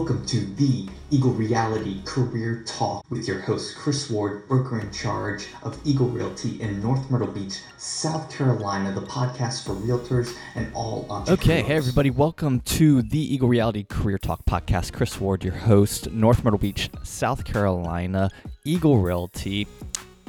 Welcome to the Eagle Reality Career Talk with your host, Chris Ward, broker in charge of Eagle Realty in North Myrtle Beach, South Carolina, the podcast for realtors and all entrepreneurs. Okay, hey everybody, welcome to the Eagle Reality Career Talk podcast. Chris Ward, your host, North Myrtle Beach, South Carolina, Eagle Realty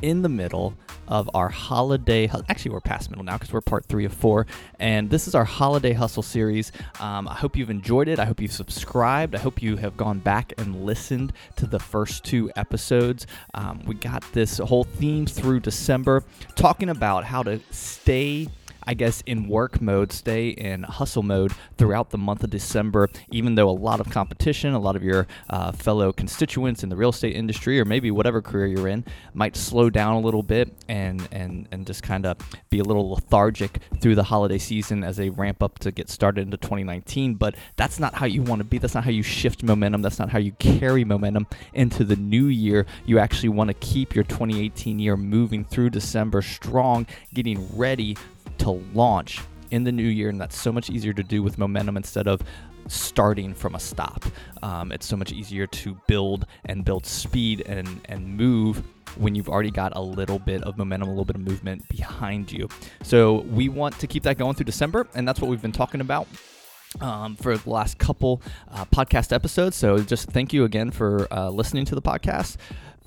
in the middle of our holiday. Actually, we're past middle now because we're part three of four, and this is our holiday hustle series. Um, I hope you've enjoyed it. I hope you've subscribed. I hope you have gone back and listened to the first two episodes. Um, we got this whole theme through December, talking about how to stay I guess, in work mode, stay in hustle mode throughout the month of December, even though a lot of competition, a lot of your uh, fellow constituents in the real estate industry, or maybe whatever career you're in, might slow down a little bit and, and, and just kind of be a little lethargic through the holiday season as they ramp up to get started into 2019. But that's not how you want to be. That's not how you shift momentum. That's not how you carry momentum into the new year. You actually want to keep your 2018 year moving through December strong, getting ready to launch in the new year, and that's so much easier to do with momentum instead of starting from a stop. Um, it's so much easier to build and build speed and and move when you've already got a little bit of momentum, a little bit of movement behind you. So we want to keep that going through December, and that's what we've been talking about. Um, for the last couple uh, podcast episodes. So, just thank you again for uh, listening to the podcast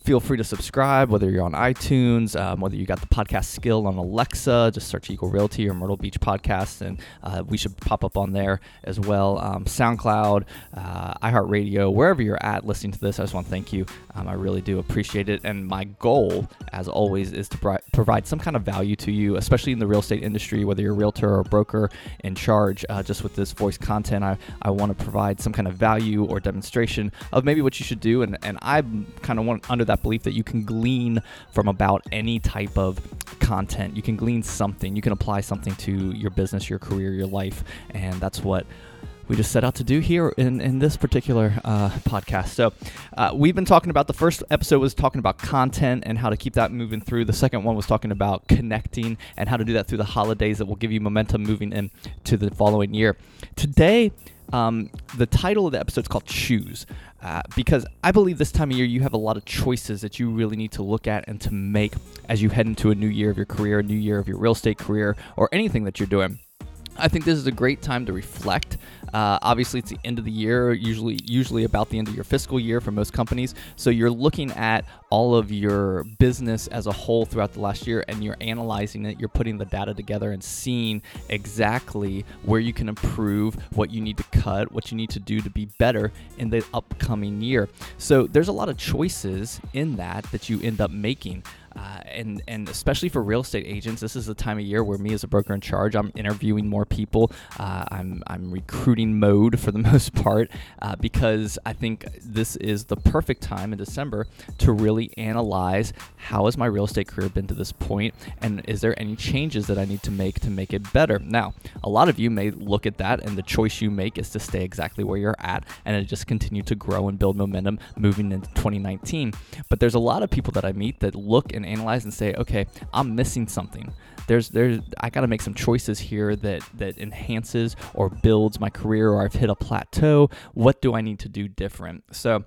feel free to subscribe, whether you're on iTunes, um, whether you got the podcast skill on Alexa, just search Eagle Realty or Myrtle Beach Podcast, and uh, we should pop up on there as well. Um, SoundCloud, uh, iHeartRadio, wherever you're at listening to this, I just want to thank you. Um, I really do appreciate it. And my goal, as always, is to pro- provide some kind of value to you, especially in the real estate industry, whether you're a realtor or a broker in charge. Uh, just with this voice content, I, I want to provide some kind of value or demonstration of maybe what you should do. And, and I kind of want under that that belief that you can glean from about any type of content. You can glean something. You can apply something to your business, your career, your life, and that's what we just set out to do here in, in this particular uh, podcast. So, uh, we've been talking about the first episode was talking about content and how to keep that moving through. The second one was talking about connecting and how to do that through the holidays that will give you momentum moving into the following year. Today, um, the title of the episode is called Choose. Uh, because I believe this time of year you have a lot of choices that you really need to look at and to make as you head into a new year of your career, a new year of your real estate career, or anything that you're doing. I think this is a great time to reflect. Uh, obviously, it's the end of the year, usually usually about the end of your fiscal year for most companies. So you're looking at all of your business as a whole throughout the last year, and you're analyzing it. You're putting the data together and seeing exactly where you can improve, what you need to cut, what you need to do to be better in the upcoming year. So there's a lot of choices in that that you end up making. Uh, and and especially for real estate agents, this is the time of year where me as a broker in charge, I'm interviewing more people. Uh, I'm I'm recruiting mode for the most part uh, because I think this is the perfect time in December to really analyze how has my real estate career been to this point, and is there any changes that I need to make to make it better. Now, a lot of you may look at that, and the choice you make is to stay exactly where you're at, and just continue to grow and build momentum moving into 2019. But there's a lot of people that I meet that look and and analyze and say, okay, I'm missing something. There's there's I got to make some choices here that that enhances or builds my career, or I've hit a plateau. What do I need to do different? So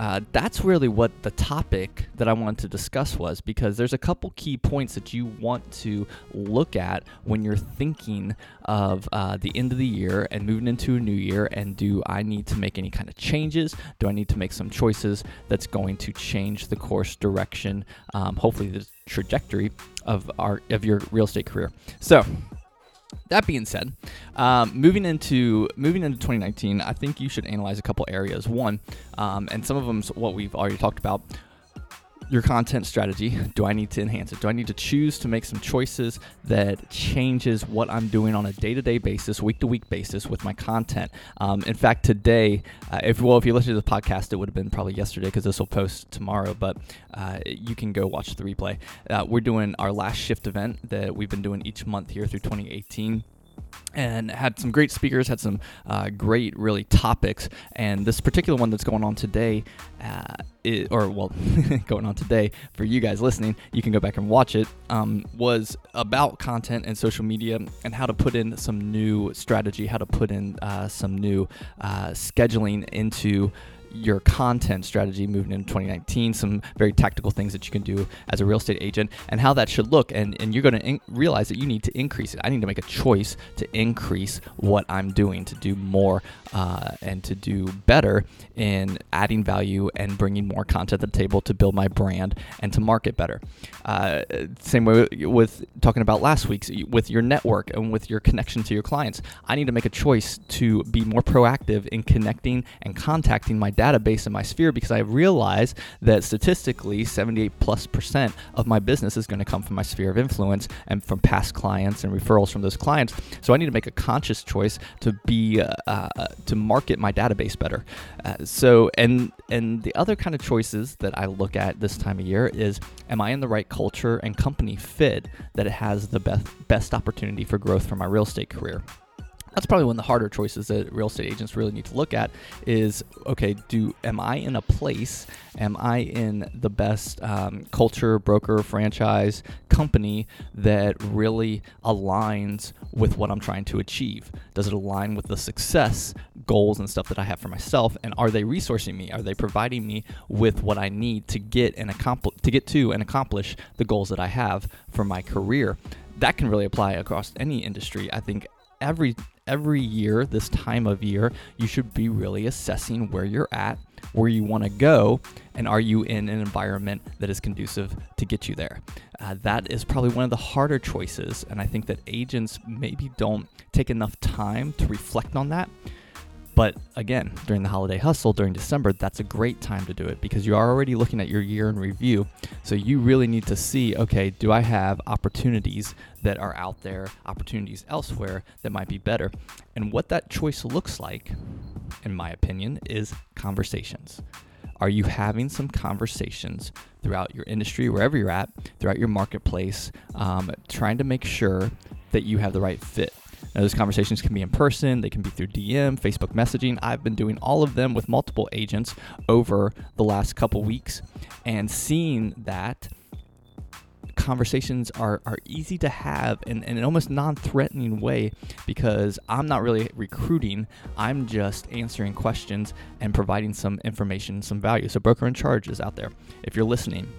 uh, that's really what the topic that I wanted to discuss was because there's a couple key points that you want to look at when you're thinking of uh, the end of the year and moving into a new year. And do I need to make any kind of changes? Do I need to make some choices that's going to change the course direction? Um, hopefully, the trajectory of our of your real estate career. So. That being said, um, moving into moving into 2019, I think you should analyze a couple areas. One, um, and some of them's what we've already talked about your content strategy. Do I need to enhance it? Do I need to choose to make some choices that changes what I'm doing on a day-to-day basis, week-to-week basis with my content? Um, in fact, today, uh, if well, if you listen to the podcast, it would have been probably yesterday because this will post tomorrow. But uh, you can go watch the replay. Uh, we're doing our last shift event that we've been doing each month here through 2018 and had some great speakers, had some uh, great, really topics. And this particular one that's going on today, uh, it, or well, going on today for you guys listening, you can go back and watch it, um, was about content and social media and how to put in some new strategy, how to put in uh, some new uh, scheduling into your content strategy moving into 2019, some very tactical things that you can do as a real estate agent, and how that should look. And, and you're going to in- realize that you need to increase it. I need to make a choice to increase what I'm doing, to do more uh, and to do better in adding value and bringing more content to the table to build my brand and to market better. Uh, same way with talking about last week's with your network and with your connection to your clients. I need to make a choice to be more proactive in connecting and contacting my database in my sphere because I realize that statistically 78 plus percent of my business is going to come from my sphere of influence and from past clients and referrals from those clients. So I need to make a conscious choice to be uh, uh, to market my database better. Uh, so and and the other kind of choices that I look at this time of year is am I in the right culture and company fit that it has the best best opportunity for growth for my real estate career that's probably one of the harder choices that real estate agents really need to look at is okay do am i in a place? Am i in the best um, culture broker franchise company that really aligns with what i'm trying to achieve? Does it align with the success goals and stuff that i have for myself? And are they resourcing me? Are they providing me with what i need to get and accomplish to get to and accomplish the goals that i have for my career? That can really apply across any industry. I think every every year, this time of year, you should be really assessing where you're at, where you want to go, and are you in an environment that is conducive to get you there. Uh, that is probably one of the harder choices, and I think that agents maybe don't take enough time to reflect on that. But again, during the holiday hustle during December, that's a great time to do it because you are already looking at your year in review. So you really need to see okay, do I have opportunities that are out there, opportunities elsewhere that might be better? And what that choice looks like, in my opinion, is conversations. Are you having some conversations throughout your industry, wherever you're at, throughout your marketplace, um, trying to make sure that you have the right fit? Now, those conversations can be in person, they can be through DM, Facebook messaging. I've been doing all of them with multiple agents over the last couple weeks and seeing that conversations are, are easy to have in, in an almost non-threatening way because I'm not really recruiting. I'm just answering questions and providing some information, some value. So broker in charge is out there. If you're listening,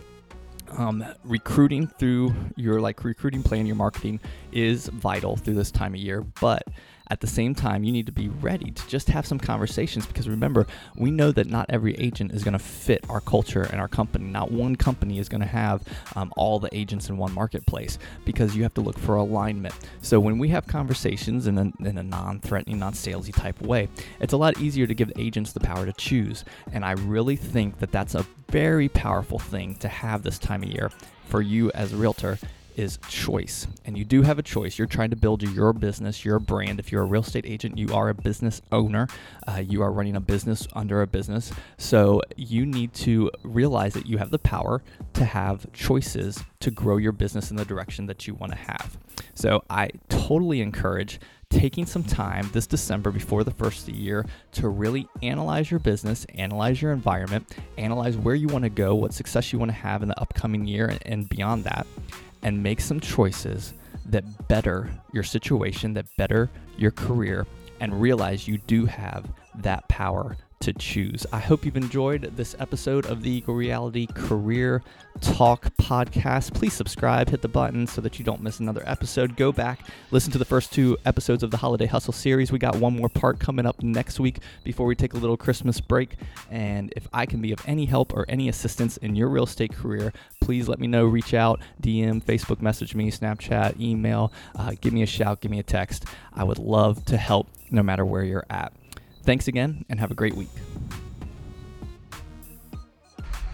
um, recruiting through your like recruiting plan, your marketing is vital through this time of year. But at the same time, you need to be ready to just have some conversations because remember, we know that not every agent is going to fit our culture and our company. Not one company is going to have um, all the agents in one marketplace because you have to look for alignment. So when we have conversations in a, in a non threatening, non salesy type way, it's a lot easier to give agents the power to choose. And I really think that that's a very powerful thing to have this time of year for you as a realtor is choice. And you do have a choice. You're trying to build your business, your brand. If you're a real estate agent, you are a business owner. Uh, you are running a business under a business. So you need to realize that you have the power to have choices to grow your business in the direction that you want to have. So I totally encourage taking some time this December before the first of the year to really analyze your business, analyze your environment, analyze where you want to go, what success you want to have in the upcoming year and beyond that and make some choices that better your situation, that better your career, and realize you do have that power to choose. I hope you've enjoyed this episode of the Eagle Reality Career Talk podcast. Please subscribe, hit the button so that you don't miss another episode. Go back, listen to the first two episodes of the Holiday Hustle series. We got one more part coming up next week before we take a little Christmas break. And if I can be of any help or any assistance in your real estate career, please let me know. Reach out, DM, Facebook message me, Snapchat, email, uh, give me a shout, give me a text. I would love to help no matter where you're at. Thanks again and have a great week.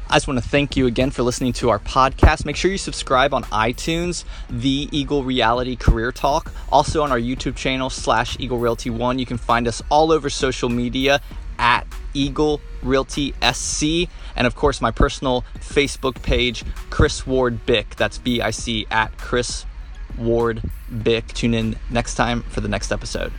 I just want to thank you again for listening to our podcast. Make sure you subscribe on iTunes, The Eagle Reality Career Talk. Also on our YouTube channel, slash Eagle Realty One. You can find us all over social media at Eagle Realty SC. And of course, my personal Facebook page, Chris Ward Bick. That's B I C at Chris Ward Bick. Tune in next time for the next episode.